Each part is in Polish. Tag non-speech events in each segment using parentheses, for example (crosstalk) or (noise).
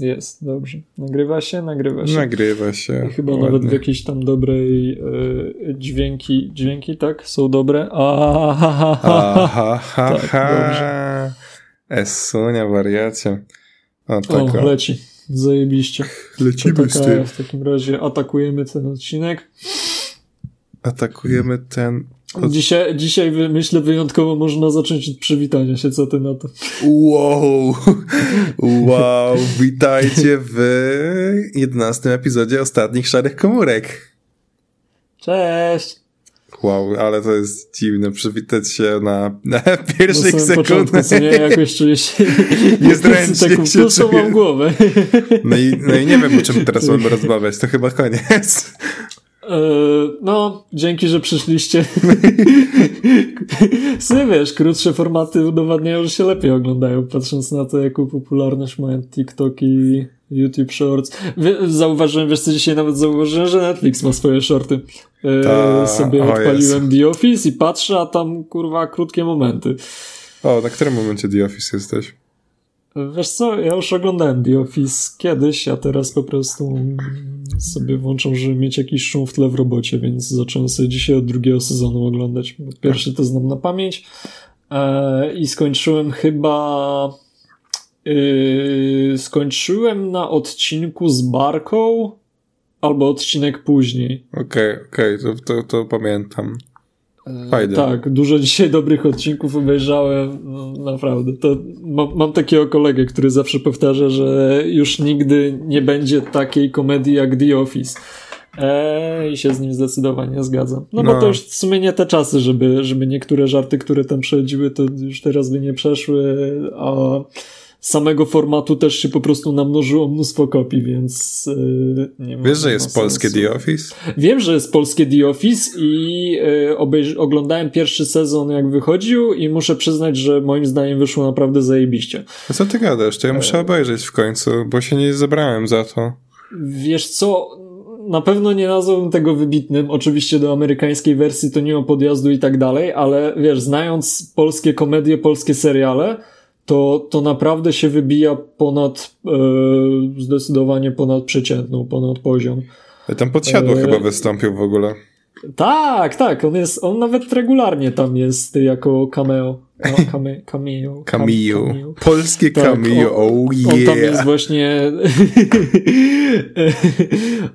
Jest, dobrze. Nagrywa się, nagrywa się. Nagrywa się. I chyba ładnie. nawet w jakiejś tam dobrej y, dźwięki, dźwięki, tak? Są dobre. Aha, ha, ha, ha, tak, ha. Esunia, wariacie. O, tak, o, leci. Zajebiście. Lecimy z tym. W takim razie atakujemy ten odcinek. Atakujemy ten. Dzisiaj, dzisiaj myślę wyjątkowo można zacząć od przywitania się, co ty na to? Wow, wow, witajcie w 11 epizodzie Ostatnich Szarych Komórek. Cześć! Wow, ale to jest dziwne przywitać się na, na (laughs) pierwszych na sekundach. nie, jakoś czuję się (laughs) niezręcznie taką się czuję. mam głowę. No i, no i nie wiem, o czym teraz (laughs) mamy rozmawiać, to chyba koniec. E, no, dzięki, że przyszliście. (laughs) Sobie wiesz, krótsze formaty udowadniają, że się lepiej oglądają, patrząc na to, jaką popularność mają TikTok i YouTube Shorts. Zauważyłem, wiesz co, dzisiaj nawet zauważyłem, że Netflix ma swoje shorty. E, Ta, sobie odpaliłem The Office i patrzę, a tam, kurwa, krótkie momenty. O, na którym momencie The Office jesteś? Wiesz co, ja już oglądałem The Office kiedyś, a teraz po prostu sobie włączam, żeby mieć jakiś szum w tle w robocie, więc zacząłem sobie dzisiaj od drugiego sezonu oglądać. Pierwszy to znam na pamięć e, i skończyłem chyba yy, skończyłem na odcinku z Barką albo odcinek później. Okej, okay, okej, okay, to, to, to pamiętam. Fajne. Tak, dużo dzisiaj dobrych odcinków obejrzałem, no, naprawdę. To mam, mam, takiego kolegę, który zawsze powtarza, że już nigdy nie będzie takiej komedii jak The Office. Eee, I się z nim zdecydowanie zgadzam. No, no, bo to już w sumie nie te czasy, żeby, żeby niektóre żarty, które tam przechodziły, to już teraz by nie przeszły, a samego formatu też się po prostu namnożyło mnóstwo kopii, więc yy, nie Wiesz, że jest polskie The Office? Wiem, że jest polskie The Office i yy, oglądałem pierwszy sezon jak wychodził i muszę przyznać, że moim zdaniem wyszło naprawdę zajebiście. A co ty gadasz? To ja muszę e... obejrzeć w końcu, bo się nie zebrałem za to. Wiesz co, na pewno nie nazwałbym tego wybitnym. Oczywiście do amerykańskiej wersji to nie ma podjazdu i tak dalej, ale wiesz, znając polskie komedie, polskie seriale, to, to naprawdę się wybija ponad, e, zdecydowanie ponad przeciętną, ponad poziom. Tam podsiadło e... chyba wystąpił w ogóle. Tak, tak, on jest, on nawet regularnie tam jest jako cameo. No, (laughs) cameo. Cameo. cameo. Polskie tak, cameo, on, oh yeah. On tam jest właśnie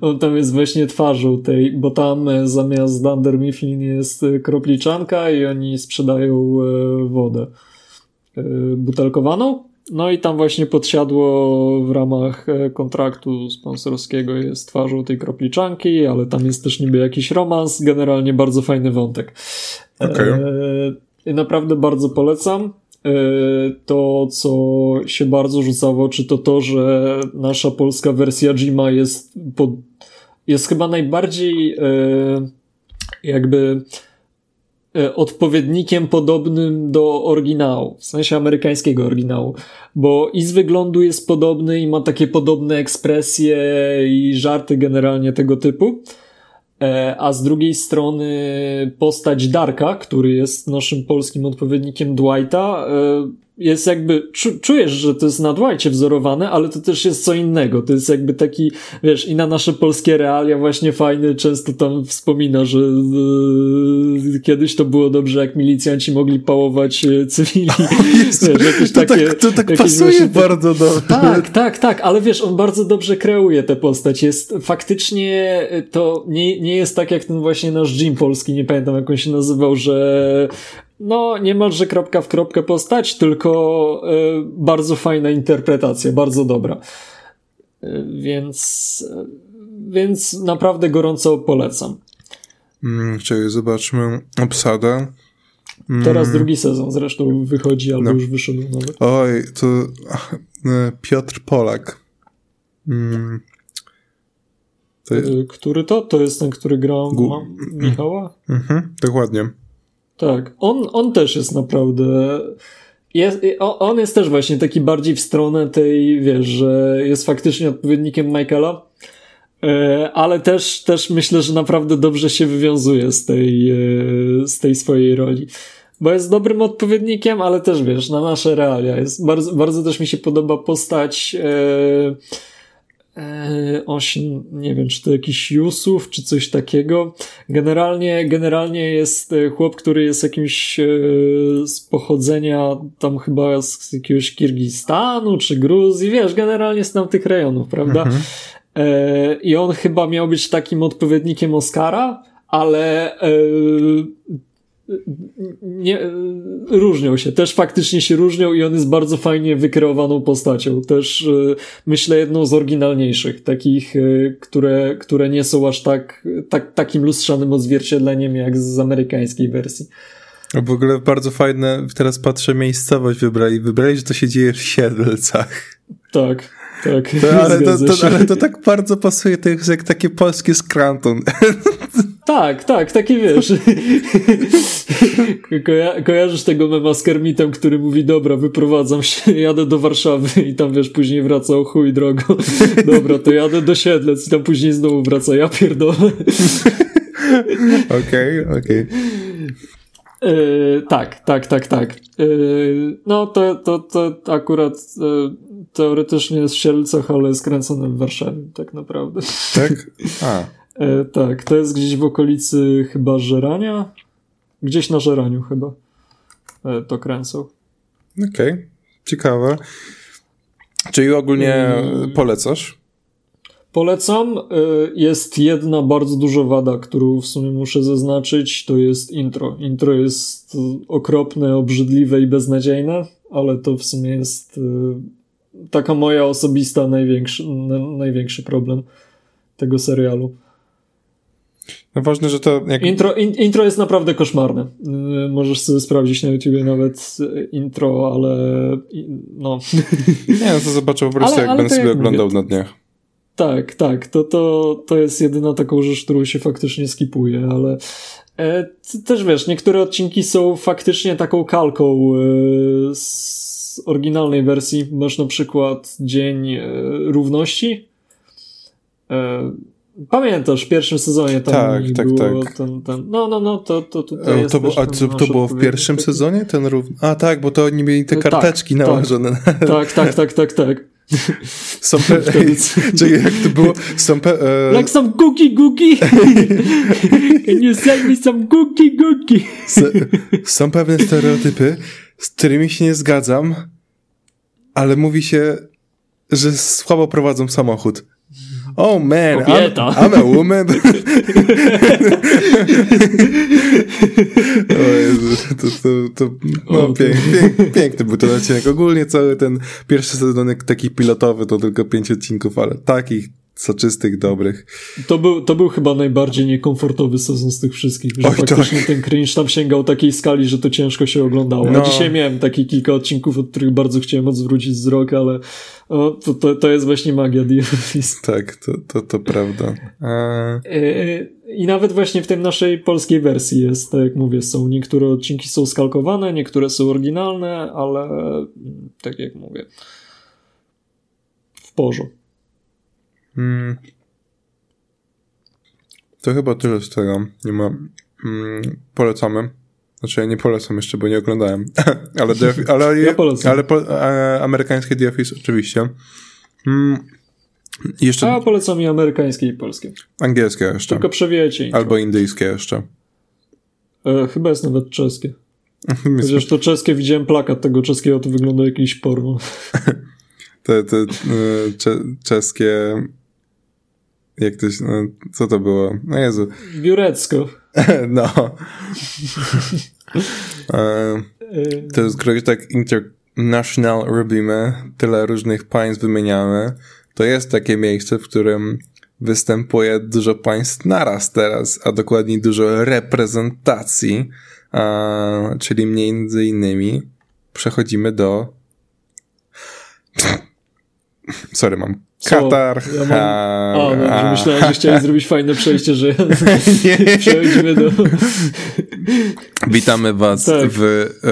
(laughs) on tam jest właśnie twarzą tej, bo tam zamiast Dunder Mifflin jest kropliczanka i oni sprzedają e, wodę. E, butelkowaną. No i tam właśnie podsiadło w ramach e, kontraktu sponsorskiego jest twarzą tej kropliczanki, ale tam jest też niby jakiś romans, generalnie bardzo fajny wątek. Okay. E, naprawdę bardzo polecam. To, co się bardzo rzuca w oczy, to to, że nasza polska wersja Jima jest, pod, jest chyba najbardziej jakby E, odpowiednikiem podobnym do oryginału, w sensie amerykańskiego oryginału, bo i z wyglądu jest podobny i ma takie podobne ekspresje i żarty generalnie tego typu. E, a z drugiej strony postać Darka, który jest naszym polskim odpowiednikiem Dwighta, e, jest jakby, czujesz, że to jest na Dwightie wzorowane, ale to też jest co innego. To jest jakby taki, wiesz, i na nasze polskie realia właśnie fajny, często tam wspomina, że yy, kiedyś to było dobrze, jak milicjanci mogli pałować e, cywili. (laughs) Wiesz, jakieś to, takie, tak, to tak pasuje bardzo dobrze. Tak, tak, tak, ale wiesz, on bardzo dobrze kreuje tę postać. Jest faktycznie to nie, nie jest tak jak ten właśnie nasz Jim polski, nie pamiętam jak on się nazywał, że no niemalże kropka w kropkę postać, tylko y, bardzo fajna interpretacja, bardzo dobra. Y, więc, y, więc naprawdę gorąco polecam. Mm, czyli zobaczmy obsadę. Mm. Teraz drugi sezon zresztą wychodzi, albo no. już wyszedł nawet. Oj, to Piotr Polak. Mm. To jest... Który to? To jest ten, który grał Gu... Michała? Mhm, dokładnie. Tak, on, on też jest naprawdę. Jest, on jest też właśnie taki bardziej w stronę tej, wiesz, że jest faktycznie odpowiednikiem Michaela, e, ale też, też myślę, że naprawdę dobrze się wywiązuje z tej, e, z tej swojej roli. bo jest dobrym odpowiednikiem, ale też wiesz, na nasze realia. Jest bardzo, bardzo też mi się podoba postać. E, oś, nie wiem, czy to jakiś Jusuf, czy coś takiego. Generalnie, generalnie jest e, chłop, który jest jakimś e, z pochodzenia tam chyba z jakiegoś Kirgistanu, czy Gruzji, wiesz, generalnie z tamtych rejonów, prawda? Mhm. E, I on chyba miał być takim odpowiednikiem Oscara, ale e, nie, różnią się, też faktycznie się różnią i on jest bardzo fajnie wykreowaną postacią. Też e, myślę jedną z oryginalniejszych, takich, które, które nie są aż tak, tak takim lustrzanym odzwierciedleniem jak z amerykańskiej wersji. W ogóle bardzo fajne, teraz patrzę, miejscowość wybrali. Wybrali, że to się dzieje w Siedlcach. Tak. Tak, to, ale, to, to, ale to tak bardzo pasuje, to jest jak takie polskie Scranton. (laughs) Tak, tak, takie wiesz. (laughs) Koja kojarzysz tego mema z Kermitem, który mówi, dobra, wyprowadzam się, (laughs) jadę do Warszawy i tam wiesz, później wraca o chuj drogo. (laughs) Dobra, to jadę do Siedlec i tam później znowu wraca, ja pierdolę. Okej, okej. Okay, okay. Yy, tak, tak, tak, tak. Yy, no to, to, to akurat yy, teoretycznie jest w Sielcach, ale skręcone w Warszawie, tak naprawdę. Tak? A. tak, to jest gdzieś w okolicy chyba Żerania. Gdzieś na Żeraniu chyba to kręcą. Okej, okay. ciekawe. Czyli ogólnie polecasz? Polecam. Y, jest jedna bardzo duża wada, którą w sumie muszę zaznaczyć, to jest intro. Intro jest okropne, obrzydliwe i beznadziejne, ale to w sumie jest y, taka moja osobista największy, największy problem tego serialu. No ważne, że to... Jak... Intro, in, intro jest naprawdę koszmarne. Y, możesz sobie sprawdzić na YouTubie nawet intro, ale no... (laughs) Nie, no to zobaczę po prostu, ale, jak ale będę sobie jak oglądał mówię, na dniach. Tak, tak. To, to, to jest jedyna taką rzecz, którą się faktycznie skipuje, ale e, też wiesz, niektóre odcinki są faktycznie taką kalką e, z oryginalnej wersji. Masz na przykład Dzień e, Równości. E, pamiętasz, w pierwszym sezonie tam tak, tak, było tak. Ten, ten, no, no, no, to, to tutaj jest to, było, A co, to było w pierwszym taki... sezonie? Ten rów... A tak, bo to oni mieli te tak, karteczki tak, nałożone. Tak, tak, tak, tak, tak. (laughs) Są pe... (laughs) (laughs) Czyli jak to było? Są pe... Like some cookie cookie. Can you sell me some cookie cookie? są pewne stereotypy, z którymi się nie zgadzam, ale mówi się, że słabo prowadzą samochód. Oh man, I'm, (laughs) I'm, a woman. (laughs) o Jezu, to, to, to no, pięk, pięk, piękny był ten odcinek. Ogólnie cały ten pierwszy sezon taki pilotowy to tylko pięć odcinków, ale takich soczystych, dobrych. To był, to był chyba najbardziej niekomfortowy sezon z tych wszystkich, że Oj, faktycznie tak. ten cringe tam sięgał takiej skali, że to ciężko się oglądało. No. A dzisiaj miałem takie kilka odcinków, od których bardzo chciałem odwrócić wzrok, ale o, to, to, to jest właśnie magia The Office. Tak, to, to, to prawda. A... E, I nawet właśnie w tej naszej polskiej wersji jest, tak jak mówię, są niektóre odcinki są skalkowane, niektóre są oryginalne, ale tak jak mówię, w porządku. Hmm. To chyba tyle z tego. Nie ma. Hmm, polecamy. Znaczy ja nie polecam jeszcze, bo nie oglądałem. (laughs) ale ale, ja polecam. ale po, e, amerykańskie The Office oczywiście. Hmm. Jeszcze... A polecam i amerykańskie i polskie. Angielskie jeszcze. Tylko przewijajcie. Albo indyjskie jeszcze. E, chyba jest nawet czeskie. (laughs) Chociaż to czeskie, widziałem plakat tego czeskiego, to wygląda jakiś porno. (laughs) te, te e, czeskie jak to się, no, co to było? No Jezu. Biurecko. (laughs) no. e, to jest skoro tak international robimy, tyle różnych państw wymieniamy, to jest takie miejsce, w którym występuje dużo państw naraz teraz, a dokładniej dużo reprezentacji, a, czyli między innymi przechodzimy do Sorry, mam Katar. Ja mam... A, no, że myślałem, że chciałeś zrobić fajne przejście, że (laughs) (laughs) przechodzimy do... Witamy was tak. w e,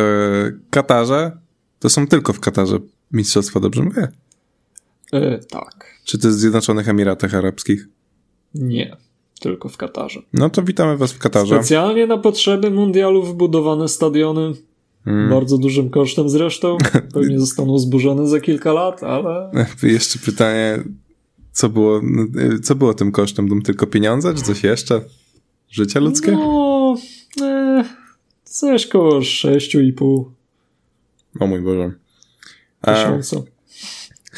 Katarze. To są tylko w Katarze mistrzostwa, dobrze mówię? E, tak. Czy to jest w Zjednoczonych Emiratach Arabskich? Nie. tylko w Katarze. No to witamy Was w Katarze. Specjalnie na potrzeby mundialu wybudowane stadiony. Hmm. Bardzo dużym kosztem zresztą. (laughs) Pewnie zostaną zburzone za kilka lat, ale. (laughs) Jeszcze pytanie, co było, co było tym kosztem? Tylko pieniądze, czy coś jeszcze? Życie ludzkie? No, e, coś koło 6,5. O mój Boże. Tysiąca.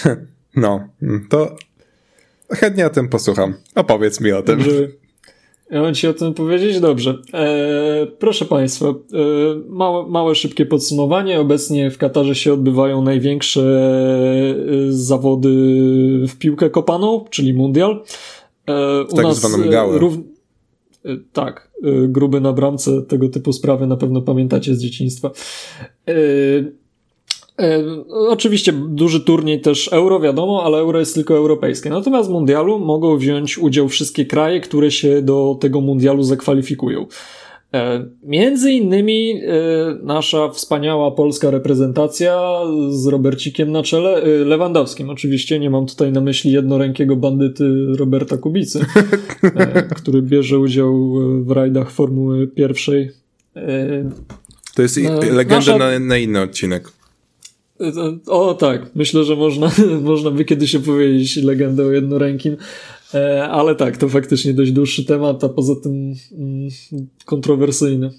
(laughs) No, to chętnie o tym posłucham. Opowiedz mi o tym. Dobrze. Ja mam ci o tym powiedzieć? Dobrze. E, proszę Państwa, e, małe, małe, szybkie podsumowanie. Obecnie w Katarze się odbywają największe e, zawody w piłkę kopaną, czyli mundial. E, u tak nas zwaną gałę. E, tak, e, gruby na bramce, tego typu sprawy na pewno pamiętacie z dzieciństwa. Oczywiście duży turniej też euro, wiadomo, ale euro jest tylko europejskie. Natomiast w mundialu mogą wziąć udział wszystkie kraje, które się do tego mundialu zakwalifikują. E, między innymi e, nasza wspaniała polska reprezentacja z Robercikiem na czele, Lewandowskim. Oczywiście nie mam tutaj na myśli jednorękiego bandyty Roberta Kubicy, (laughs) który bierze udział w rajdach Formuły pierwszej. To jest legenda nasza... na, na inny odcinek. O tak, myślę, że można, (laughs) można by kiedyś opowiedzieć legendę o jednorękim, e, ale tak, to faktycznie dość dłuższy temat, a poza tym mm, kontrowersyjny.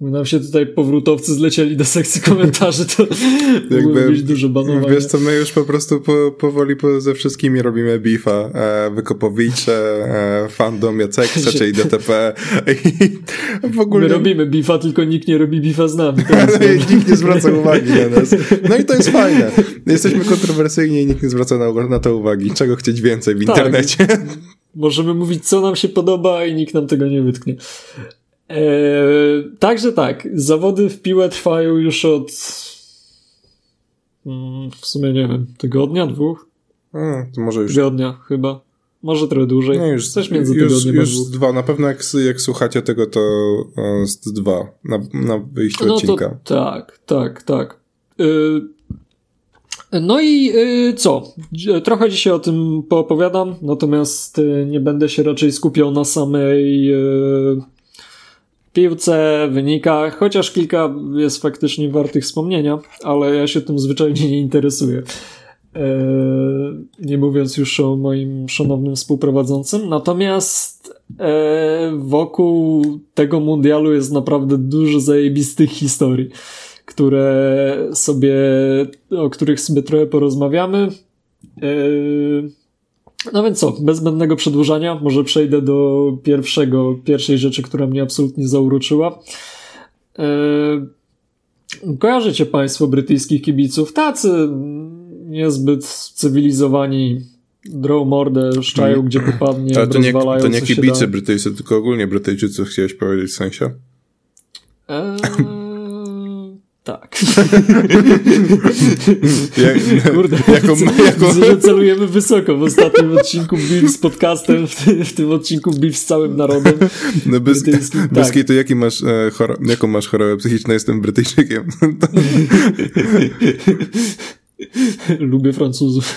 Nam się tutaj powrótowcy zlecieli do sekcji komentarzy, to (laughs) Jakby, być duże banowanie. Wiesz co, my już po prostu po, powoli po, ze wszystkimi robimy bifa. E, Wykopowicze, e, fandom Jaceksa, czyli DTP. I w ogóle... My robimy bifa, tylko nikt nie robi bifa z nami. (laughs) nikt nie zwraca uwagi na nas. (laughs) No i to jest fajne. Jesteśmy kontrowersyjni i nikt nie zwraca na, na to uwagi. Czego chcieć więcej w tak. internecie. Możemy mówić, co nam się podoba i nikt nam tego nie wytknie. Eee, także tak, zawody w piłę trwają już od mm, w sumie nie wiem, tygodnia, dwóch? A, to może już... Tygodnia chyba. Może trochę dłużej. No już, Coś między już, tygodniem już dwóch. dwa. Na pewno jak, jak słuchacie tego, to z dwa na, na wyjściu no odcinka. To, tak, tak, tak. Yy, no i yy, co? Trochę dzisiaj o tym poopowiadam, natomiast yy, nie będę się raczej skupiał na samej piłce, wynikach, chociaż kilka jest faktycznie wartych wspomnienia, ale ja się tym zwyczajnie nie interesuję. Eee, nie mówiąc już o moim szanownym współprowadzącym. Natomiast eee, wokół tego mundialu jest naprawdę dużo zajebistych historii, które sobie, o których sobie trochę porozmawiamy. No więc co, bez zbędnego przedłużania, może przejdę do pierwszego, pierwszej rzeczy, która mnie absolutnie zauroczyła. Eee, kojarzycie Państwo brytyjskich kibiców? Tacy niezbyt cywilizowani, drą mordę, szczają gdzie popadnie, Ale to nie, to nie kibice brytyjscy, tylko ogólnie Brytyjczycy, chciałeś powiedzieć w sensie? Eee... Tak. Jak, Kurde, (laughs) jaką, jaką... Widzę, że celujemy wysoko w ostatnim odcinku Bill z podcastem, w, tym, w tym odcinku Bill z całym narodem. (laughs) No bez, bez tak. to jaki masz, e, choro, jaką masz chorobę psychiczną? Jestem Brytyjczykiem. (laughs) (laughs) Lubię Francuzów. (laughs)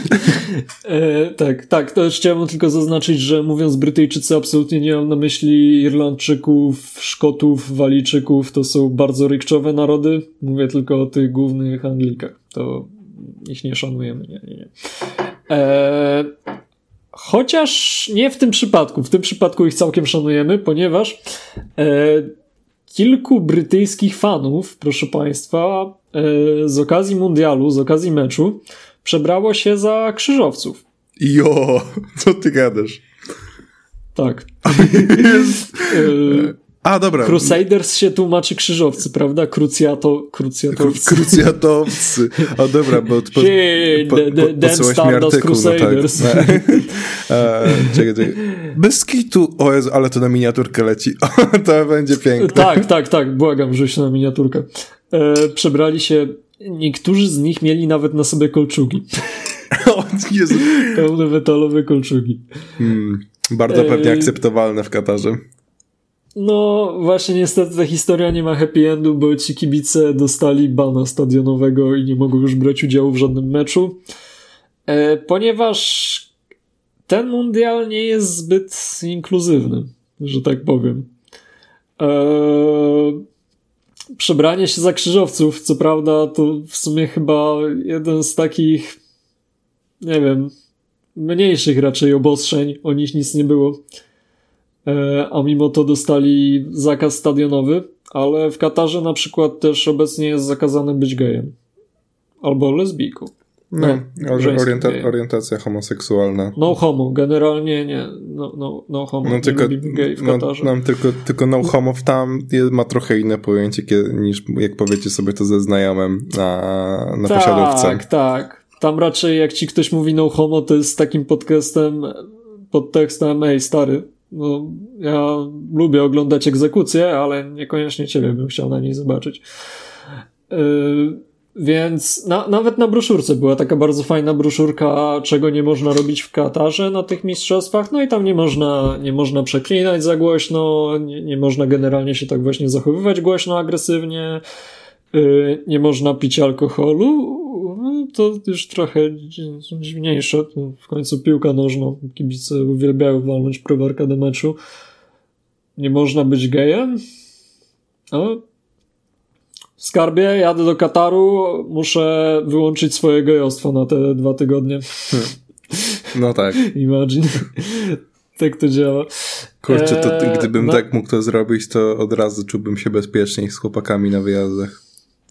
E, tak, tak, to chciałem tylko zaznaczyć, że mówiąc Brytyjczycy, absolutnie nie mam na myśli Irlandczyków, Szkotów, Walijczyków. To są bardzo rykczowe narody. Mówię tylko o tych głównych Anglikach. To ich nie szanujemy. Nie, nie, nie. E, chociaż nie w tym przypadku. W tym przypadku ich całkiem szanujemy, ponieważ e, kilku brytyjskich fanów, proszę Państwa, z okazji mundialu, z okazji meczu, przebrało się za krzyżowców. Jo, (laughs) co ty gadasz? Tak. E, a, dobra. Crusaders się tłumaczy krzyżowcy, prawda? Krucjato, krucjatowcy. Krucjatowcy. O dobra, bo (laughs) po, po, po, po, mi artykuł. Crusaders. No, tak. (laughs) e, czekaj, czekaj. Bez kitu. O Jezu, ale to na miniaturkę leci. O, to będzie piękne. Tak, tak, tak. Błagam, rzuć na miniaturkę. E, przebrali się Niektórzy z nich mieli nawet na sobie kolczugi. (laughs) O Jezu. Pełne metalowe kolczugi. Hmm, bardzo pewnie e, akceptowalne w Katarze. No, właśnie niestety ta historia nie ma happy endu, bo ci kibice dostali bana stadionowego i nie mogą już brać udziału w żadnym meczu. E, ponieważ ten mundial nie jest zbyt inkluzywny, że tak powiem. Eee, przebranie się za krzyżowców, co prawda, to w sumie chyba jeden z takich, nie wiem, mniejszych raczej obostrzeń, o nich nic nie było. Eee, a mimo to dostali zakaz stadionowy, ale w Katarze na przykład też obecnie jest zakazane być gejem albo lesbijką. No, no orienta orientacja homoseksualna. No homo, generalnie nie. No, no, no homo, no, tylko, gay w no, Katarze. No, no, tylko, tylko no homo tam ma trochę inne pojęcie niż jak powiecie sobie to ze znajomym na, na tak, posiadówce. Tak, tak. Tam raczej jak ci ktoś mówi no homo, to jest takim podcastem, podtekstem, ej stary, no, ja lubię oglądać egzekucje, ale niekoniecznie ciebie bym chciał na niej zobaczyć. Yy, więc na, nawet na broszurce była taka bardzo fajna broszurka, czego nie można robić w Katarze na tych mistrzostwach. No i tam nie można, nie można przeklinać za głośno, nie, nie można generalnie się tak właśnie zachowywać głośno, agresywnie, yy, nie można pić alkoholu. No, to już trochę dziwniejsze. W końcu piłka nożna, kibice uwielbiają walnąć prowarka do meczu. Nie można być gejem. No, skarbie, jadę do Kataru, muszę wyłączyć swoje gejostwo na te dwa tygodnie. No tak. (laughs) Imagine. tak to działa. Kurczę, to eee, gdybym no. tak mógł to zrobić, to od razu czułbym się bezpieczniej z chłopakami na wyjazdach.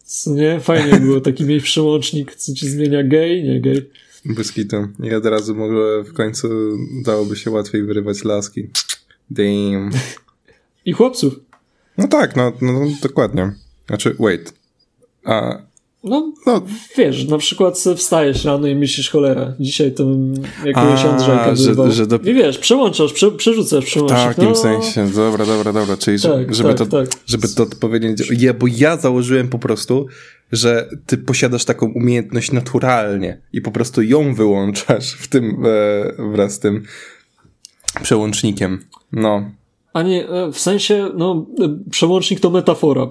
Co nie? Fajnie było taki mieć przełącznik, co ci zmienia gej, nie gej. Bez kitu. I od razu może w końcu dałoby się łatwiej wyrywać laski. Damn. I chłopców. No tak, no, no dokładnie. Znaczy, wait. A, no, no, wiesz, na przykład wstajesz rano i myślisz, cholera, dzisiaj to jakiegoś A, Andrzejka że, że do... I wiesz, przełączasz, prze, przerzucasz przełącznik. Tak, w takim no. sensie, dobra, dobra, dobra, czyli tak, żeby, tak, to, tak. żeby to odpowiedzieć, ja, bo ja założyłem po prostu, że ty posiadasz taką umiejętność naturalnie i po prostu ją wyłączasz w tym, e, wraz z tym przełącznikiem, no. A nie, e, w sensie, no, e, przełącznik to metafora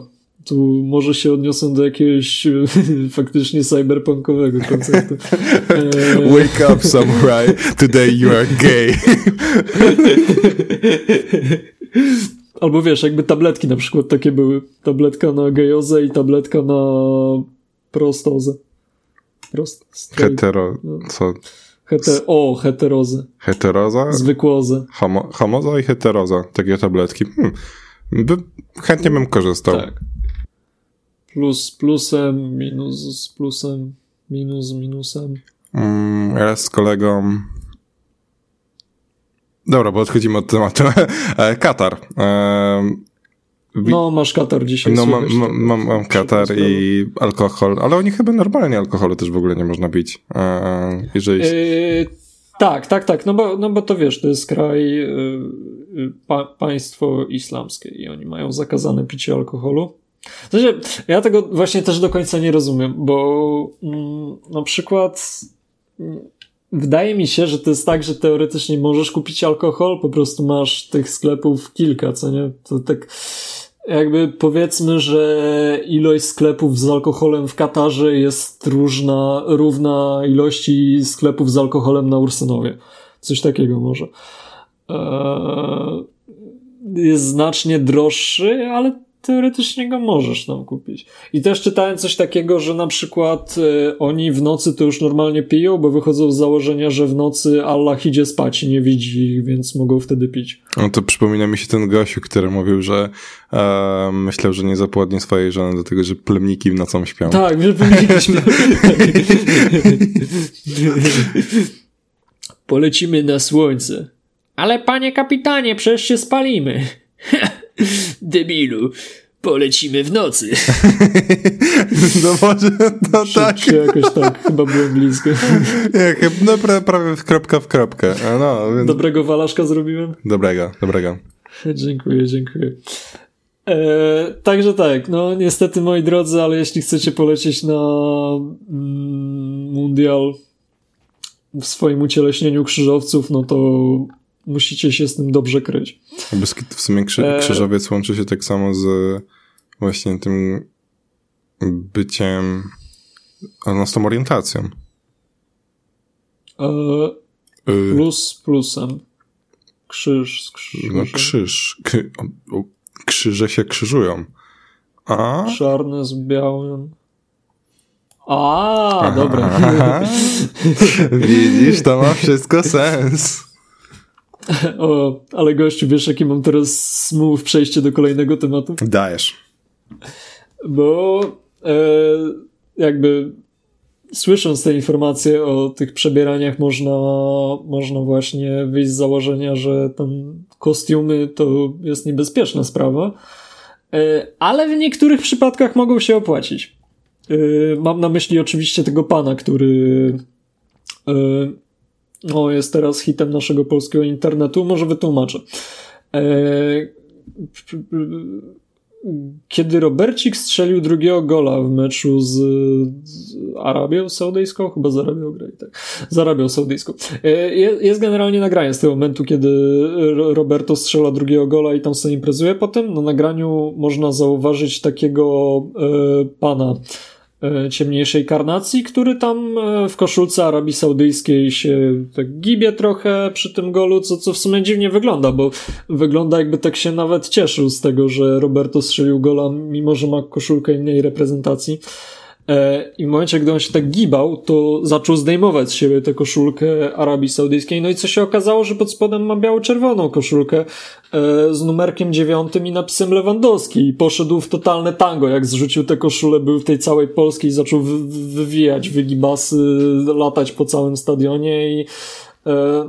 tu może się odniosą do jakiegoś (laughs) faktycznie cyberpunkowego konceptu. E, (laughs) Wake up, samurai. Today you are gay. (laughs) Albo wiesz, jakby tabletki na przykład takie były. Tabletka na gejozę i tabletka na prostozę. Prost, Hetero... No. Co? Hete, o, heterozę. Heteroza? Zwykłozę. Homo, homoza i heteroza. Takie tabletki. Hmm. By, chętnie bym korzystał. Tak plus z plusem, minus z plusem, minus z minusem. Mm, ja z kolegą. Dobra, bo odchodzimy od tematu. (laughs) E, Katar. E, no, masz Katar dzisiaj. No, mam, mam, mam Katar i alkohol, ale oni chyba normalnie alkoholu też w ogóle nie można pić. E, jeżeli... Yy, tak, tak, tak, no bo, no bo to wiesz, to jest kraj, yy, pa, państwo islamskie i oni mają zakazane picie alkoholu. Znaczy, ja tego właśnie też do końca nie rozumiem, bo mm, na przykład mm, wydaje mi się, że to jest tak, że teoretycznie możesz kupić alkohol, po prostu masz tych sklepów kilka, co nie? To tak jakby powiedzmy, że ilość sklepów z alkoholem w Katarze jest różna, równa ilości sklepów z alkoholem na Ursynowie. Coś takiego może. Eee, jest znacznie droższy, ale teoretycznie go możesz tam kupić. I też czytałem coś takiego, że na przykład y, oni w nocy to już normalnie piją, bo wychodzą z założenia, że w nocy Allah idzie spać i nie widzi ich, więc mogą wtedy pić. No to przypomina mi się ten Gosiu, który mówił, że e, myślał, że nie zapłodni swojej żony, dlatego że plemniki w nocą śpią. Tak, że plemniki śpią. Polecimy na słońce. Ale panie kapitanie, przecież się spalimy. (laughs) Debilu, polecimy w nocy. (laughs) No może, no tak. Czy jakoś tak, chyba byłem blisko. Nie, no prawie w kropka w kropkę. No, więc... Dobrego walaszka zrobiłem? Dobrego, dobrego. (laughs) Dziękuję, dziękuję. E, także tak, no niestety moi drodzy, ale jeśli chcecie polecieć na mm, mundial w swoim ucieleśnieniu krzyżowców, no to musicie się z tym dobrze kryć. w sumie krzy, e, krzyżowiec łączy się tak samo z właśnie tym byciem, no z tą orientacją. E, Y... Plus plusem. Krzyż z krzyżem. No krzyż. krzyże się krzyżują. A? Czarny z białym. A, dobra. (laughs) Widzisz, to ma wszystko sens. (laughs) O, ale gościu, wiesz, jaki mam teraz smooth przejście do kolejnego tematu? Dajesz. Bo e, jakby słysząc te informacje o tych przebieraniach można, można właśnie wyjść z założenia, że tam kostiumy to jest niebezpieczna sprawa, e, ale w niektórych przypadkach mogą się opłacić. E, mam na myśli oczywiście tego pana, który e, no, jest teraz hitem naszego polskiego internetu. Może wytłumaczę kiedy Robercik strzelił drugiego gola w meczu z, Arabią Saudyjską, chyba z Arabią grali, tak, z Arabią Saudyjską. E, jest generalnie nagranie z tego momentu, kiedy Roberto strzela drugiego gola i tam sobie imprezuje. Potem na nagraniu można zauważyć takiego e, pana, E, ciemniejszej karnacji, który tam e, w koszulce Arabii Saudyjskiej się tak gibie trochę przy tym golu, co, co w sumie dziwnie wygląda, bo wygląda jakby tak się nawet cieszył z tego, że Roberto strzelił gola, mimo że ma koszulkę innej reprezentacji. E, I w momencie, gdy on się tak gibał, to zaczął zdejmować z siebie tę koszulkę Arabii Saudyjskiej. No i co się okazało, że pod spodem ma biało-czerwoną koszulkę e, z numerkiem dziewiątym i napisem Lewandowski. I poszedł w totalne tango. Jak zrzucił tę koszulę, był w tej całej Polskiej i zaczął wywijać wygibasy, latać po całym stadionie i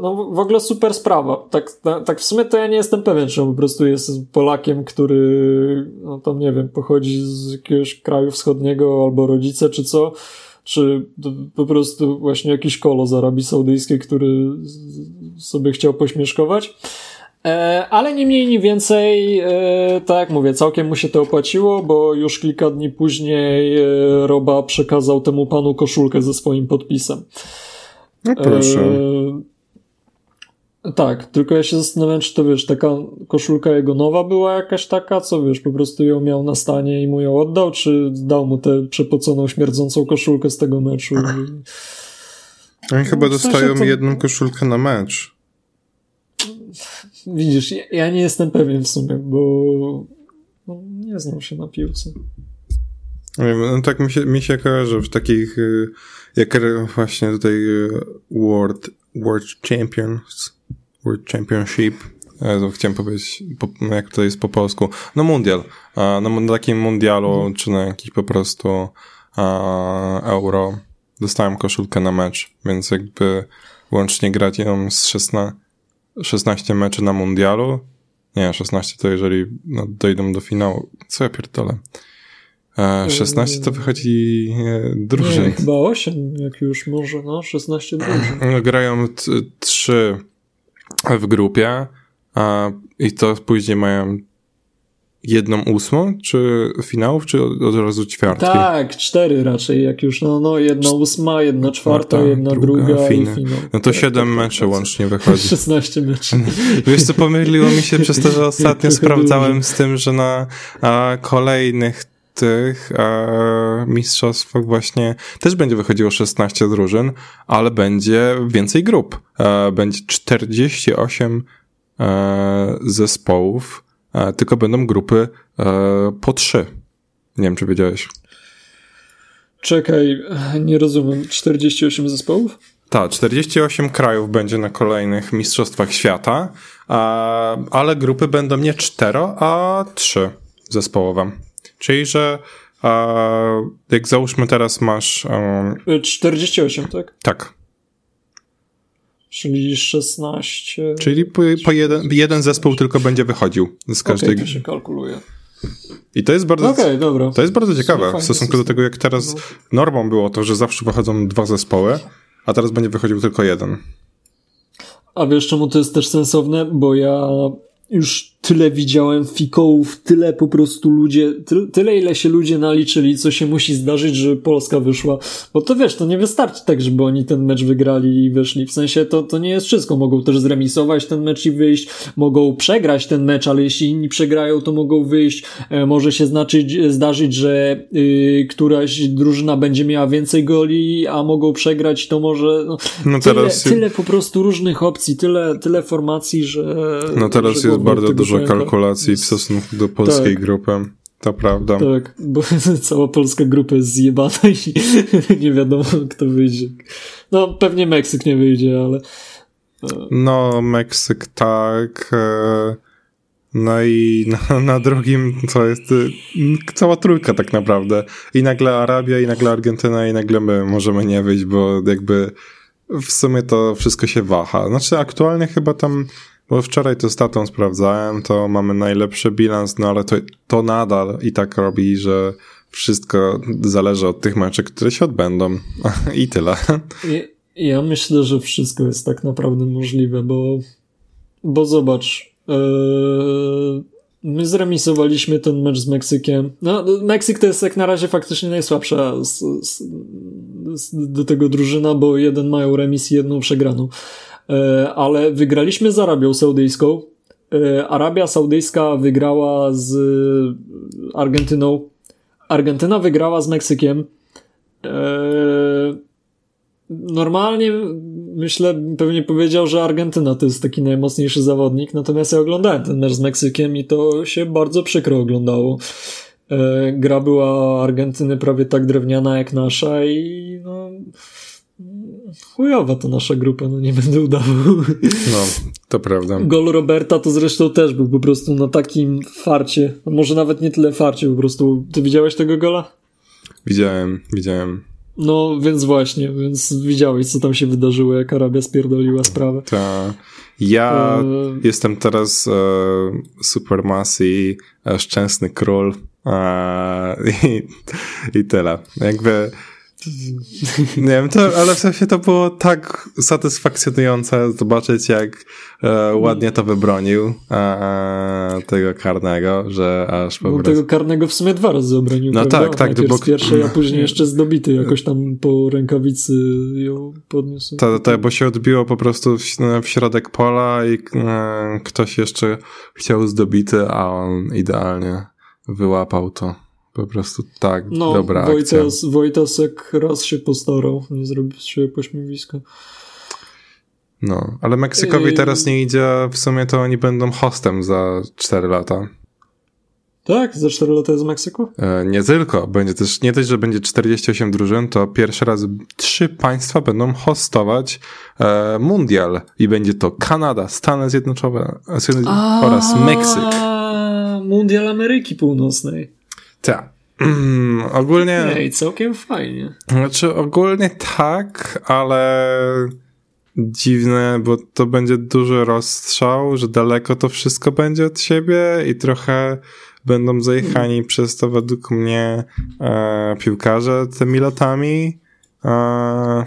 no w ogóle super sprawa. Tak, tak w sumie to ja nie jestem pewien, czy on po prostu jest Polakiem, który, no tam nie wiem, pochodzi z jakiegoś kraju wschodniego albo rodzice, czy co, czy po prostu właśnie jakiś kolo z Arabii Saudyjskiej, który sobie chciał pośmieszkować. E, ale nie mniej, nie więcej, e, tak jak mówię, całkiem mu się to opłaciło, bo już kilka dni później Roba przekazał temu panu koszulkę ze swoim podpisem. No proszę. Tak, tylko ja się zastanawiam, czy to wiesz, taka koszulka jego nowa była jakaś taka, co wiesz, po prostu ją miał na stanie i mu ją oddał, czy dał mu tę przepoconą, śmierdzącą koszulkę z tego meczu. Oni chyba no, dostają to... jedną koszulkę na mecz. Widzisz, ja, ja nie jestem pewien w sumie, bo no, nie znam się na piłce. No tak mi się, mi się kojarzy w takich y, jak właśnie tutaj e, World, World Champions, World Championship, e, chciałem powiedzieć, jak to jest po polsku, no mundial, no, na takim mundialu, czy na jakiś po prostu euro, dostałem koszulkę na mecz, więc jakby łącznie grać ją z 16, 16 meczy na mundialu, nie, 16 to jeżeli no, dojdą do finału, co ja pierdolę, 16 to wychodzi e, drużyn. Nie, chyba 8, jak już może, no, 16 drużyn. (clears throat) Grają 3 w grupie a, i to później mają jedną ósmą, czy finałów, czy od razu ćwiartki? Tak, cztery raczej, jak już, no, no jedna ósma, jedna czwarta, jedna druga, druga i finał. No to siedem meczy łącznie wychodzi. (laughs) 16 meczy. (laughs) Wiesz co, pomyliło mi się przez to, że (laughs) ostatnio sprawdzałem z tym, że na a, kolejnych tych e, mistrzostwach właśnie też będzie wychodziło 16 drużyn, ale będzie więcej grup. E, będzie 48 e, zespołów, e, tylko będą grupy e, po 3. Nie wiem, czy wiedziałeś. Czekaj, nie rozumiem. 48 zespołów? Tak, 48 krajów będzie na kolejnych Mistrzostwach Świata, ale grupy będą nie 4, a 3 zespołowe. Czyli, że jak załóżmy teraz masz... Um, 48, tak? Tak. Czyli 16... Czyli po, po jeden, jeden zespół tylko będzie wychodził z każdej... Okay, to się kalkuluje. I to jest bardzo, okay, dobra. To jest bardzo ciekawe w stosunku do tego, jak teraz no. normą było to, że zawsze wychodzą dwa zespoły, a teraz będzie wychodził tylko jeden. A wiesz czemu to jest też sensowne? Bo ja już tyle widziałem fikołów, tyle po prostu ludzie, ty, tyle ile się ludzie naliczyli, co się musi zdarzyć, żeby Polska wyszła. Bo to wiesz, to nie wystarczy tak, żeby oni ten mecz wygrali i wyszli. W sensie to, to nie jest wszystko. Mogą też zremisować ten mecz i wyjść, mogą przegrać ten mecz, ale jeśli inni przegrają, to mogą wyjść. E, może się znaczyć, zdarzyć, że y, któraś drużyna będzie miała więcej goli, a mogą przegrać, to może. No, no teraz tyle, tyle po prostu różnych opcji, tyle, tyle formacji, że. No teraz jest bardzo dużo kalkulacji w stosunku do polskiej tak. grupy. To prawda. Tak, bo (laughs) cała polska grupa jest zjebana i (laughs) nie wiadomo, kto wyjdzie. No, pewnie Meksyk nie wyjdzie, ale. E, no, Meksyk tak. E, no i (laughs) na, na, drugim to jest e, cała trójka tak naprawdę. I nagle Arabia, i nagle Argentyna, i nagle my możemy nie wyjść, bo jakby w sumie to wszystko się waha. Znaczy aktualnie chyba tam bo wczoraj to statą sprawdzałem, to mamy najlepszy bilans, no ale to, to nadal i tak robi, że wszystko zależy od tych meczów, które się odbędą. (laughs) I tyle. Ja myślę, że wszystko jest tak naprawdę możliwe, bo, bo zobacz, yy, my zremisowaliśmy ten mecz z Meksykiem. No, Meksyk to jest jak na razie faktycznie najsłabsza z, z, z, do tego drużyna, bo jeden mają remis i jedną przegraną. E, ale wygraliśmy z Arabią Saudyjską. E, Arabia Saudyjska wygrała z Argentyną. Argentyna wygrała z Meksykiem. E, normalnie myślę, pewnie powiedział, że Argentyna to jest taki najmocniejszy zawodnik, natomiast ja oglądałem ten mecz z Meksykiem i to się bardzo przykro oglądało. Gra była Argentyny prawie tak drewniana jak nasza i no, chujowa to nasza grupa, no nie będę udawał. No, to prawda. Gol Roberta to zresztą też był po prostu na takim farcie, może nawet nie tyle farcie, po prostu. Ty widziałeś tego gola? Widziałem, widziałem. No, więc właśnie, więc widziałeś, co tam się wydarzyło, jak Arabia spierdoliła sprawę. Tak. Ja e... jestem teraz e, i e, szczęsny król e, i, i tyle. Jakby nie wiem, to, ale w sensie to było tak satysfakcjonujące zobaczyć, jak e, ładnie to wybronił e, tego karnego, że aż po prostu... Tego karnego w sumie dwa razy obronił. No prawda? tak, tak. Najpierw bo... pierwszej, a później jeszcze zdobity, jakoś tam po rękawicy ją podniósł. Tak, ta, bo się odbiło po prostu w, no, w środek pola i e, ktoś jeszcze chciał zdobity, a on idealnie wyłapał to. Po prostu tak, no, dobra Wojtas, akcja. Wojtasek raz się postarał, nie zrobił siebie pośmiewiska. No, ale Meksykowi teraz nie idzie, w sumie to oni będą hostem za 4 lata. Tak? Za 4 lata jest Meksyku? E, nie tylko. Będzie też, nie dość, że będzie 48 drużyn, to pierwszy raz trzy państwa będą hostować e, mundial. I będzie to Kanada, Stany Zjednoczone oraz Meksyk. Mundial Ameryki Północnej. Tak. Mm, ogólnie. Ej, całkiem fajnie. Znaczy, ogólnie tak, ale dziwne, bo to będzie duży rozstrzał, że daleko to wszystko będzie od siebie i trochę będą zajechani hmm. przez to według mnie e, piłkarze tymi latami. E,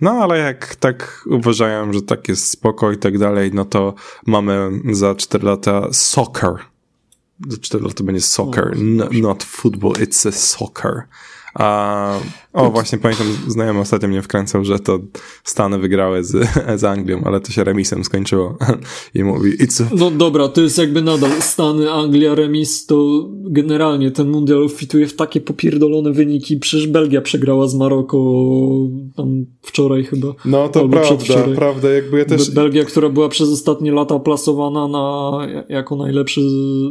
no, ale jak tak uważają, że tak jest spoko i tak dalej, no to mamy za 4 lata soccer za 4 lata będzie soccer, no, not football, it's a soccer. A, o, właśnie pamiętam, znajomy ostatnio mnie wkręcał, że to Stany wygrały z, z Anglią, ale to się remisem skończyło. (laughs) I mówi, it's a... No dobra, to jest jakby nadal Stany, Anglia, remis, to generalnie ten mundial fituje w takie popierdolone wyniki. Przecież Belgia przegrała z Maroko tam wczoraj chyba. No to prawda, prawda, jakby ja też... Belgia, która była przez ostatnie lata plasowana na, jako najlepszy,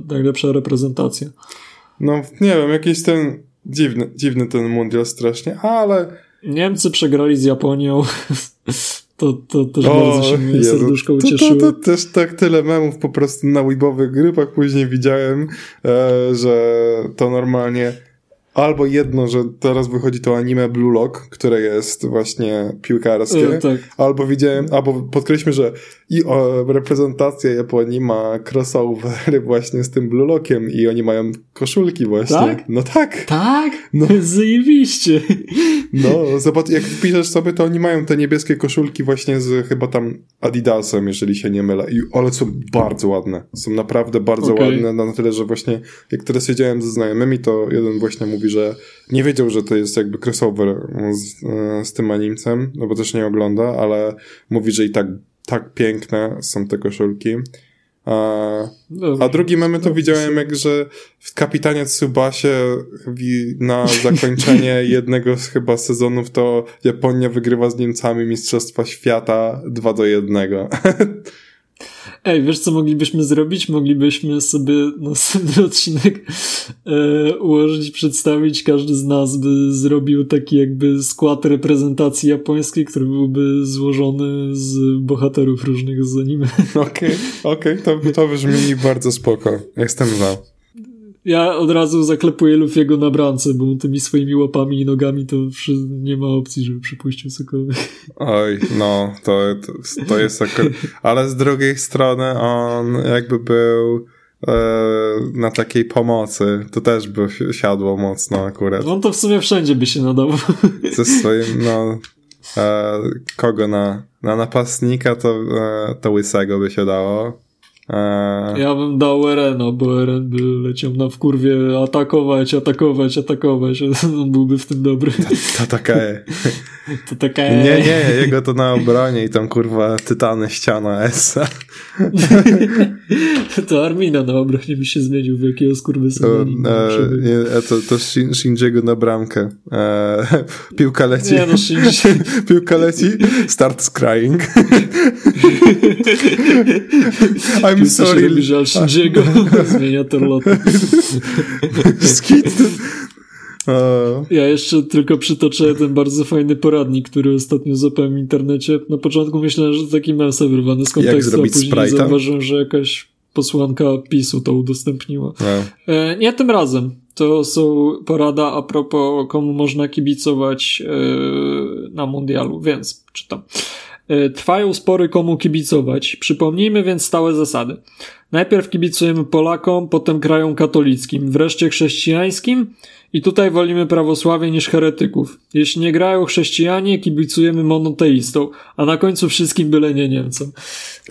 najlepsza reprezentacja. No nie wiem, jakiś ten Dziwny, dziwny ten mundial strasznie, ale... Niemcy przegrali z Japonią. (laughs) To, to też o, bardzo się mnie serduszko ucieszyło. To, to, to, też tak tyle memów po prostu na weebowych grupach później widziałem, e, że to normalnie albo jedno, że teraz wychodzi to anime Blue Lock, które jest właśnie piłkarskie, e, tak. albo widziałem, albo podkreślmy, że i o, reprezentacja Japonii ma crossovery właśnie z tym Blue Lockiem i oni mają koszulki właśnie. Tak? No tak. Tak? No. (laughs) Zajebiście. No, zobacz, jak wpiszesz sobie, to oni mają te niebieskie koszulki właśnie z chyba tam Adidasem, jeżeli się nie mylę. I, ale są bardzo ładne. Są naprawdę bardzo okay. ładne, na tyle, że właśnie jak teraz siedziałem ze znajomymi, to jeden właśnie mówi, że nie wiedział, że to jest jakby crossover z, z tym animcem, no bo też nie ogląda, ale mówi, że i tak, tak piękne są te koszulki. A, a drugi moment to widziałem, jak że w Kapitanie Tsubasie na zakończenie (laughs) jednego z chyba sezonów to Japonia wygrywa z Niemcami Mistrzostwa Świata 2 do 1. (laughs) Ej, wiesz co moglibyśmy zrobić? Moglibyśmy sobie następny (laughs) odcinek e, ułożyć, przedstawić. Każdy z nas by zrobił taki jakby skład reprezentacji japońskiej, który byłby złożony z bohaterów różnych z anime. Okej, okej, okay, to, to brzmi bardzo spoko. Jestem za. Ja od razu zaklepuję Luffy'ego na bramce, bo tymi swoimi łapami i nogami to nie ma opcji, żeby przypuścił cokolwiek. Oj, no, to, to, to jest akurat... Ale z drugiej strony on jakby był e, na takiej pomocy, to też by siadło mocno akurat. On to w sumie wszędzie by się nadał. Ze swoim, no... E, kogo na, na napastnika, to, e, to łysego by się dało. Eee... Ja bym dał Ereno, bo Eren by leciał na wkurwie atakować, atakować, atakować. (laughs) On byłby w tym dobry. To, to taka (laughs) To taka Nie, nie, jego to na obronie i tam kurwa tytany ściana Essa. (laughs) to Armina na obronie by się zmienił w jakiego skurwysyna. To, e, e, to, to Shinjiego na bramkę. E, piłka leci. Nie no, Shinji. piłka leci, start crying. (laughs) I'm Piłka sorry. Robi żal Shinjiego. (laughs) Zmienia torlotę. (laughs) Skit. Ja jeszcze tylko przytoczę ten bardzo fajny poradnik, który ostatnio złapałem w internecie. Na początku myślałem, że to taki mem wyrwany z kontekstu, a później sprite'a? zauważyłem, że jakaś posłanka PiSu to udostępniła. No. E, nie tym razem. To są porada a propos komu można kibicować e, na mundialu, więc czytam. E, trwają spory komu kibicować. Przypomnijmy więc stałe zasady. Najpierw kibicujemy Polakom, potem krajom katolickim, wreszcie chrześcijańskim i tutaj wolimy prawosławie niż heretyków. Jeśli nie grają chrześcijanie, kibicujemy monoteistą, a na końcu wszystkim byle nie Niemcom.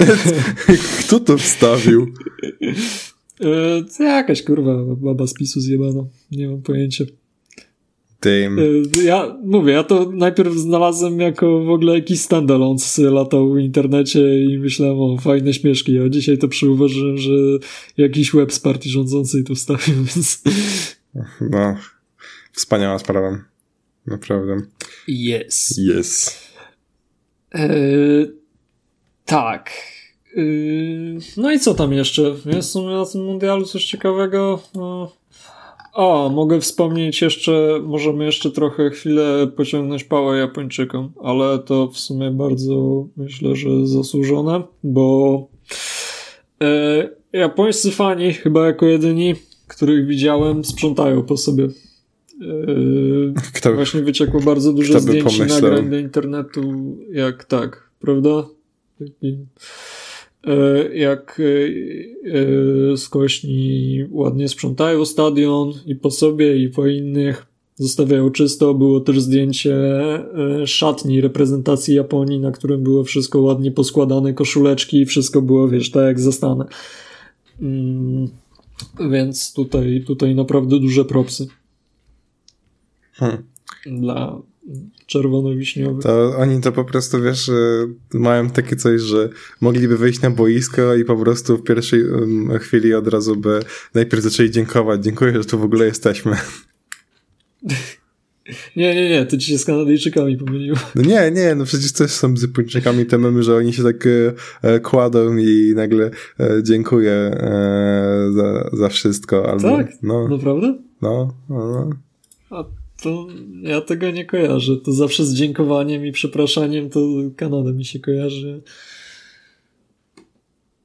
(laughs) Kto to wstawił? E, jakaś kurwa baba z PiSu zjebana. Nie mam pojęcia. Damn. E, ja mówię, ja to najpierw znalazłem jako w ogóle jakiś standalone, latał w internecie i myślałem o fajne śmieszki, a dzisiaj to przyuważyłem, że jakiś web z partii rządzącej tu wstawił, (laughs) więc... No, wspaniała sprawa. Naprawdę. Yes. Yes. E, tak. E, no i co tam jeszcze? Jest na tym mundialu coś ciekawego? No. O, mogę wspomnieć jeszcze, możemy jeszcze trochę chwilę pociągnąć pałę Japończykom, ale to w sumie bardzo myślę, że zasłużone, bo e, japońscy fani, chyba jako jedyni, których widziałem, sprzątają po sobie. E, kto, właśnie wyciekło bardzo dużo zdjęć i nagrań do internetu, jak tak, prawda? Taki jak e, e, skośni ładnie sprzątają stadion i po sobie i po innych zostawiają czysto. Było też zdjęcie szatni reprezentacji Japonii, na którym było wszystko ładnie poskładane, koszuleczki i wszystko było, wiesz, tak jak zastane. Mm, więc tutaj, tutaj naprawdę duże propsy. Hmm. Dla, czerwono-wiśniowy. To oni to po prostu, wiesz, mają takie coś, że mogliby wyjść na boisko i po prostu w pierwszej chwili od razu by najpierw zaczęli dziękować. Dziękuję, że tu w ogóle jesteśmy. (laughs) Nie, nie, nie, to ci się z Kanadyjczykami pomyliło. No nie, nie, no przecież też są z Japończykami te memy, że oni się tak e, e kładą i nagle e, dziękuję e, za, za wszystko. Albo, tak? No, naprawdę? No, no, no. A to ja tego nie kojarzę. To zawsze z dziękowaniem i przepraszaniem to Kanada mi się kojarzy.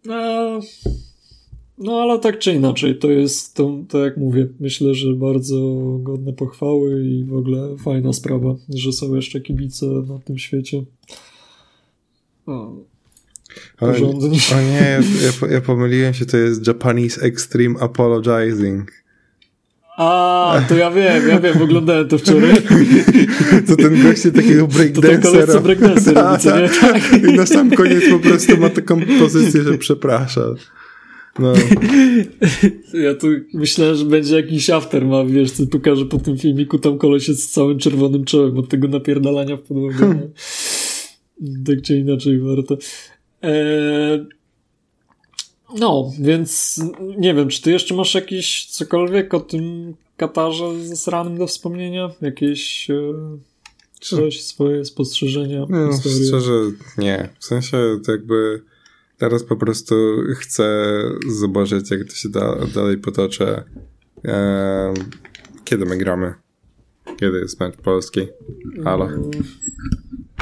No, no ale tak czy inaczej, to jest, to, to jak mówię, myślę, że bardzo godne pochwały i w ogóle fajna sprawa, że są jeszcze kibice na tym świecie. O, porządni. O, nie, ja, ja pomyliłem się, to jest Japanese Extreme Apologizing. A, to ja wiem, ja wiem, oglądałem to wczoraj. (laughs) To ten goście takiego breakdancera. To breakdancer robi, co nie? (laughs) Tak. I na sam koniec po prostu ma taką pozycję, że przeprasza. No. (laughs) Ja tu myślałem, że będzie jakiś aftermath, wiesz, co pokażę po tym filmiku, tam koleś jest z całym czerwonym czołem od tego napierdalania w podłogę. Hmm. Tak czy inaczej warto. Eee, no, więc nie wiem, czy ty jeszcze masz jakiś cokolwiek o tym Katarze zesranym do wspomnienia? Jakieś e, coś, swoje spostrzeżenia? No, szczerze nie. W sensie to jakby teraz po prostu chcę zobaczyć, jak to się da, dalej potoczy. E, kiedy my gramy? Kiedy jest mecz polski? Halo. Mm,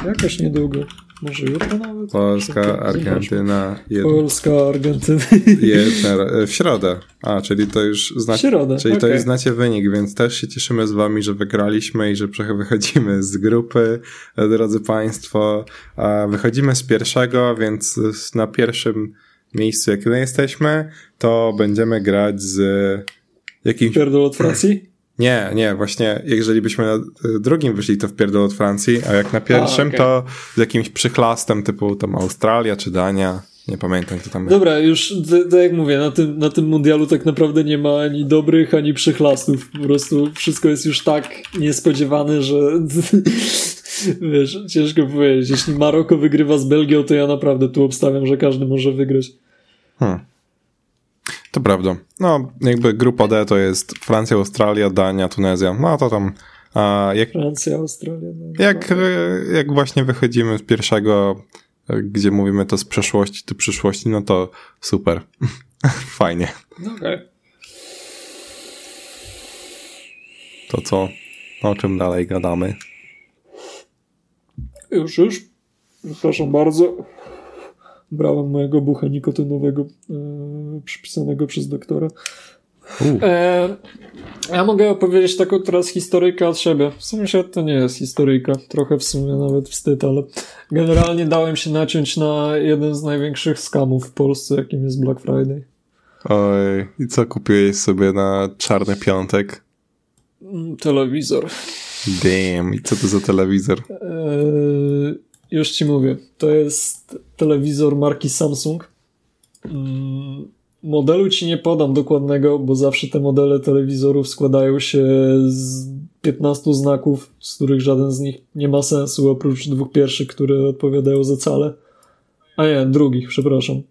jakoś niedługo. Może jutro nawet? Polska, Argentyna. Polska, Argentyna. (laughs) Jedna, w środę. A, czyli to już znacie. Środę, Czyli okay. to już znacie wynik, więc też się cieszymy z wami, że wygraliśmy i że wychodzimy z grupy, drodzy Państwo. Wychodzimy z pierwszego, więc na pierwszym miejscu, jak my jesteśmy, to będziemy grać z jakimś. Pierdol od Francji? Nie, nie, właśnie jeżeli byśmy na drugim wyszli, to w pierdol od Francji, a jak na pierwszym, a, okay. to z jakimś przychlastem typu tam Australia czy Dania. Nie pamiętam, co tam Dobra, już tak jak mówię, na tym, na tym mundialu tak naprawdę nie ma ani dobrych, ani przychlastów. Po prostu wszystko jest już tak niespodziewane, że (laughs) wiesz, ciężko powiedzieć. Jeśli Maroko wygrywa z Belgią, to ja naprawdę tu obstawiam, że każdy może wygrać. Hmm. To prawda. No, jakby grupa D to jest Francja, Australia, Dania, Tunezja. No to tam. A jak, Francja, Australia. Dania. Jak, jak właśnie wychodzimy z pierwszego, gdzie mówimy to z przeszłości do przyszłości, no to super. (laughs) Fajnie. Okej. Okay. To co? O czym dalej gadamy? Już, już. Przepraszam bardzo brałem mojego bucha nikotynowego e, przypisanego przez doktora. E, ja mogę opowiedzieć taką teraz historyjkę od siebie. W sumie to nie jest historyjka, trochę w sumie nawet wstyd, ale generalnie dałem się naciąć na jeden z największych skamów w Polsce, jakim jest Black Friday. Oj, i co kupiłeś sobie na czarny piątek? Mm, telewizor. Damn, i co to za telewizor? Eee, już ci mówię. To jest telewizor marki Samsung. Mm, modelu ci nie podam dokładnego, bo zawsze te modele telewizorów składają się z 15 znaków, z których żaden z nich nie ma sensu, oprócz dwóch pierwszych, które odpowiadają za cale. A nie, drugich, przepraszam.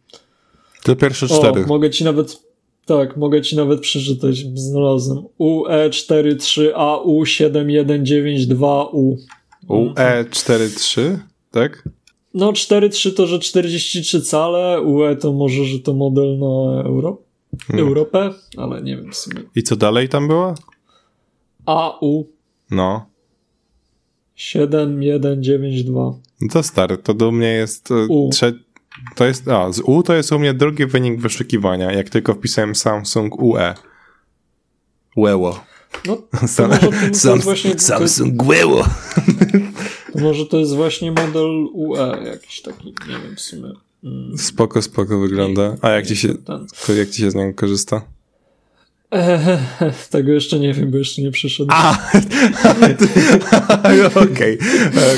Te pierwsze cztery. O, mogę ci nawet, tak, mogę ci nawet przeczytać, znalazłem. UE43AU7192U. UE43? Tak? No 4.3 to, że 43 cale, UE to może, że to model na Euro hmm. Europę, ale nie wiem w sumie. I co dalej tam było? AU. No. 7192. No to stary, to do mnie jest e, U. Trze... To jest, a, z U to jest u mnie drugi wynik wyszukiwania, jak tylko wpisałem Samsung UE. Ueło. No, (laughs) Sam, właśnie, Samsung Ueło. (laughs) Może to jest właśnie model UE jakiś taki, nie wiem w sumie. Mm. Spoko, spoko wygląda. A jak ci się, jak ci się z niego korzysta? (laughs) tego jeszcze nie wiem, bo jeszcze nie przyszedł. (laughs) Okej,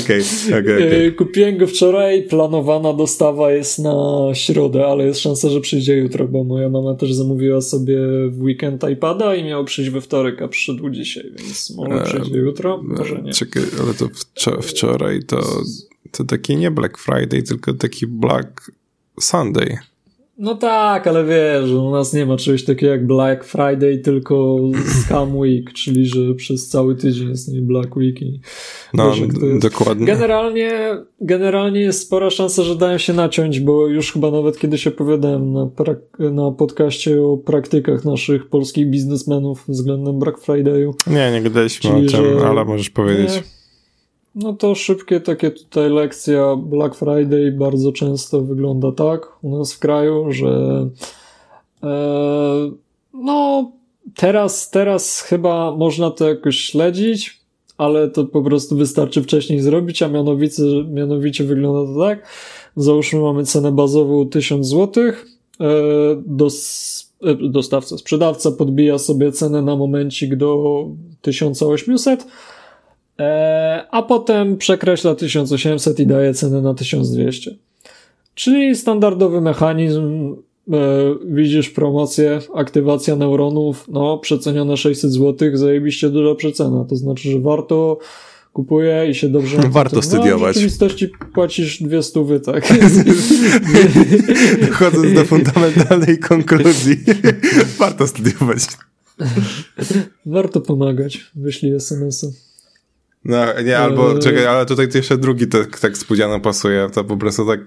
okej, okej. Kupiłem go wczoraj, planowana dostawa jest na środę, ale jest szansa, że przyjdzie jutro, bo moja mama też zamówiła sobie w weekend iPada i miał przyjść we wtorek, a przyszedł dzisiaj, więc może przyjdzie jutro, może nie. Czekaj, ale to wczoraj to, to taki nie Black Friday, tylko taki Black Sunday. No tak, ale wiesz, u nas nie ma czegoś takiego jak Black Friday, tylko (laughs) Scam Week, czyli że przez cały tydzień jest nie Black Week i no, wiesz, dokładnie. Generalnie, generalnie jest spora szansa, że dają się naciąć, bo już chyba nawet kiedyś opowiadałem na, na podcaście o praktykach naszych polskich biznesmenów względem Black Friday'u. Nie, nie gadaliśmy czyli, o tym, że, ale możesz powiedzieć. Nie, no to szybkie takie tutaj lekcja Black Friday bardzo często wygląda tak u nas w kraju, że e, no teraz, teraz chyba można to jakoś śledzić, ale to po prostu wystarczy wcześniej zrobić, a mianowicie, mianowicie wygląda to tak. Załóżmy mamy cenę bazową 1000 zł. E, do e, dostawca, sprzedawca podbija sobie cenę na momencik do 1800, e, a potem przekreśla 1800 i daje cenę na 1200. Czyli standardowy mechanizm, widzisz promocję, aktywacja neuronów, no przecenione 600 zł, zajebiście duża przecena, to znaczy, że warto kupuje i się dobrze... (laughs) Warto tym, studiować. No, w rzeczywistości płacisz dwie stówy, tak. (laughs) Dochodząc do fundamentalnej konkluzji, (laughs) warto studiować. Warto pomagać, wyślij SMS-a. No, nie, albo eee... czekaj, ale tutaj jeszcze drugi tekst, tekst Pudziana pasuje. To po prostu tak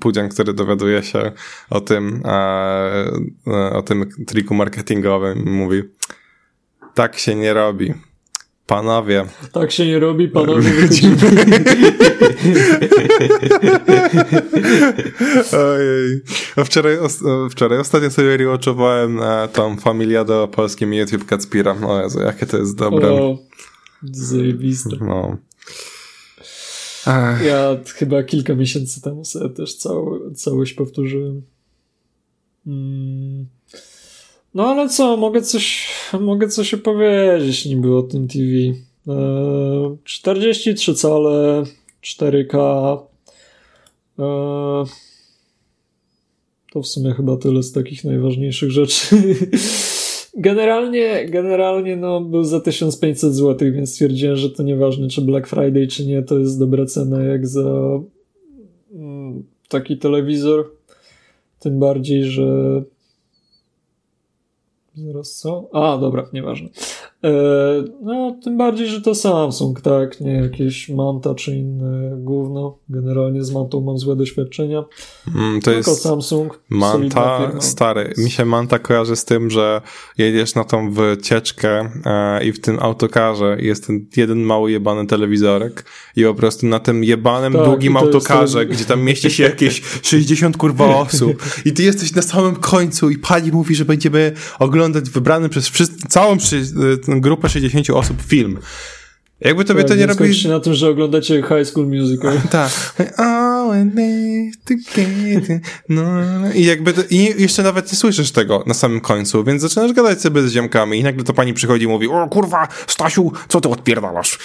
Pudzian, który dowiaduje się o tym, e, o tym triku marketingowym, mówi tak się nie robi. Panowie. Tak się nie robi, panowie. (laughs) (laughs) Ojej. Wczoraj, wczoraj ostatnio sobie rewatchowałem e, tą familiadę o polskim YouTube Kacpira. O Jezu, jakie to jest dobre. O, zajebiste. No. Ja chyba kilka miesięcy temu sobie też całą, całość powtórzyłem. Mm. No ale co, mogę coś, mogę coś opowiedzieć niby o tym TV. E, 43 cale, 4K. E, to w sumie chyba tyle z takich najważniejszych rzeczy. (laughs) Generalnie, generalnie no, był za 1500 zł, więc stwierdziłem, że to nieważne, czy Black Friday, czy nie, to jest dobra cena jak za mm, taki telewizor. Tym bardziej, że Zaraz co? A, dobra, nieważne. E, no, tym bardziej, że to Samsung, tak, nie jakieś Manta czy inne gówno. Generalnie z Mantą mam złe doświadczenia. Mm, to Tylko jest Samsung. Manta, stary. Mi się Manta kojarzy z tym, że jedziesz na tą wycieczkę e, i w tym autokarze jest ten jeden mały jebany telewizorek i po prostu na tym jebanym, tak, długim autokarze, ten... gdzie tam mieści się jakieś (laughs) 60 kurwa osób i ty jesteś na samym końcu i pani mówi, że będziemy oglądać wybrany przez wszyscy, całą przy, grupę 60 osób film. Jakby tobie tak, to nie robi... się na tym, że oglądacie High School Musical. (laughs) tak. No, I jakby to, i jeszcze nawet nie słyszysz tego na samym końcu, więc zaczynasz gadać sobie z ziomkami i nagle to pani przychodzi i mówi, o kurwa, Stasiu, co ty odpierdalasz?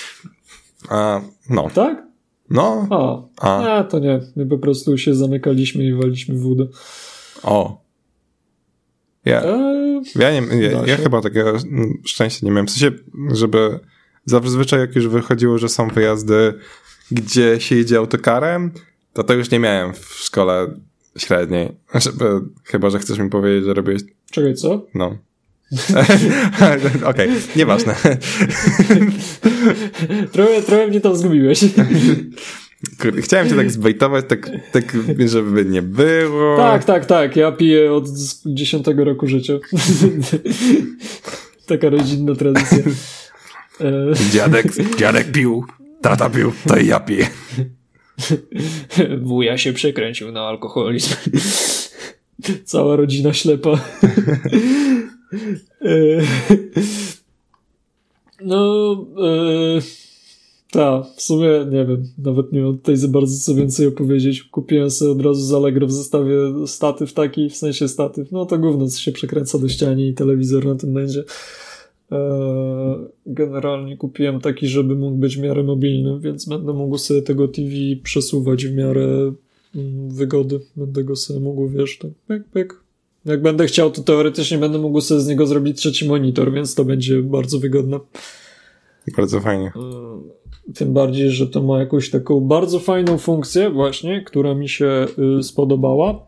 A, no. Tak? No. A, a. a to nie. My po prostu się zamykaliśmy i waliśmy wódę. O. Ja, eee, ja, nie, ja, ja chyba takiego szczęścia nie miałem. W sensie, żeby zazwyczaj jak już wychodziło, że są wyjazdy, gdzie się jedzie autokarem, to to już nie miałem w szkole średniej. Żeby, chyba, że chcesz mi powiedzieć, że robiłeś... Czekaj, co? No. (laughs) (laughs) Okej, okay, nieważne. (laughs) trochę, trochę mnie tam zgubiłeś. Chciałem cię tak zbejtować, tak, tak, żeby nie było. Tak, tak, tak. Ja piję od 10 roku życia. (laughs) Taka rodzinna tradycja. E, dziadek, (laughs) dziadek pił, tata pił, to i ja piję. Wuja się przekręcił na alkoholizm. (laughs) Cała rodzina ślepa. E, no, e, tak, w sumie nie wiem, nawet nie mam tutaj za bardzo co więcej opowiedzieć. Kupiłem sobie od razu z Allegro w zestawie statyw taki, w sensie statyw, no to gówno się przekręca do ściany i telewizor na tym będzie. Eee, generalnie kupiłem taki, żeby mógł być w miarę mobilny, więc będę mógł sobie tego TV przesuwać w miarę mm, wygody. Będę go sobie mógł, wiesz, tak pyk, pyk. Jak będę chciał, to teoretycznie będę mógł sobie z niego zrobić trzeci monitor, więc to będzie bardzo wygodne. Bardzo fajnie. Eee, tym bardziej, że to ma jakąś taką bardzo fajną funkcję, właśnie, która mi się y, spodobała.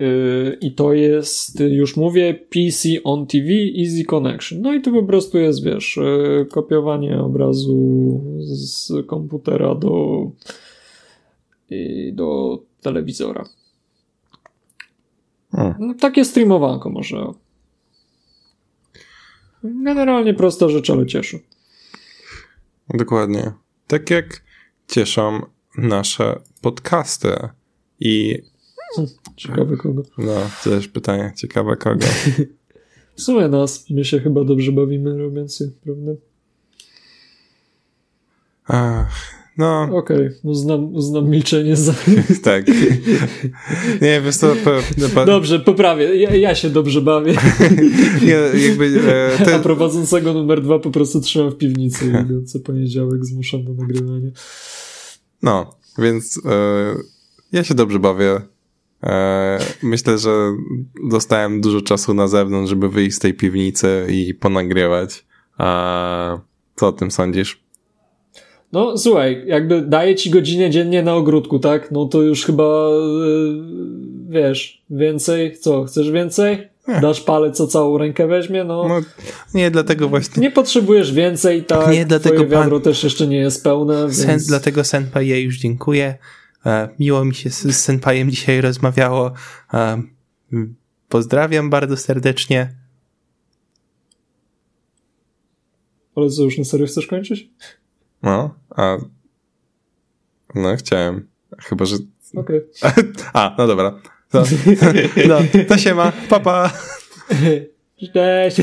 Y, I to jest, już mówię, PC on TV Easy Connection. No i to po prostu jest, wiesz, y, kopiowanie obrazu z komputera do, do telewizora. Hmm. No, takie streamowanko może. Generalnie prosta rzecz, ale cieszy. Dokładnie. Tak jak cieszą nasze podcasty i... Ciekawe kogo. No, też pytanie. Ciekawe kogo. (laughs) w sumie nas. My się chyba dobrze bawimy robiąc je, prawda? Ach, No. Okej, okay. uznam, uznam milczenie za... (laughs) tak. Nie, wiesz to... Po, Dobrze, poprawię. Ja, ja, się dobrze bawię. (laughs) Nie, jakby... E. (laughs) A prowadzącego numer dwa po prostu trzymam w piwnicy i co poniedziałek zmuszam do nagrywania. No, więc e, ja się dobrze bawię. E, myślę, że dostałem dużo czasu na zewnątrz, żeby wyjść z tej piwnicy i ponagrywać. A co o tym sądzisz? No słuchaj, jakby daję ci godzinę dziennie na ogródku, tak? No to już chyba yy, wiesz, więcej, co, chcesz więcej? Nie. Dasz palec, co całą rękę weźmie? No, no, nie, dlatego właśnie. Nie potrzebujesz więcej, tak? Nie, dlatego Twoje wiadro pan... też jeszcze nie jest pełne. Więc... Sen, dlatego Senpai ja już dziękuję. E, miło mi się z, z Senpajem dzisiaj rozmawiało. E, pozdrawiam bardzo serdecznie. Ale co, już na serio chcesz kończyć? No, a... No, chciałem. Chyba, że... Okej. Okay. (laughs) A, no dobra. No, (laughs) no to siema, papa. Cześć.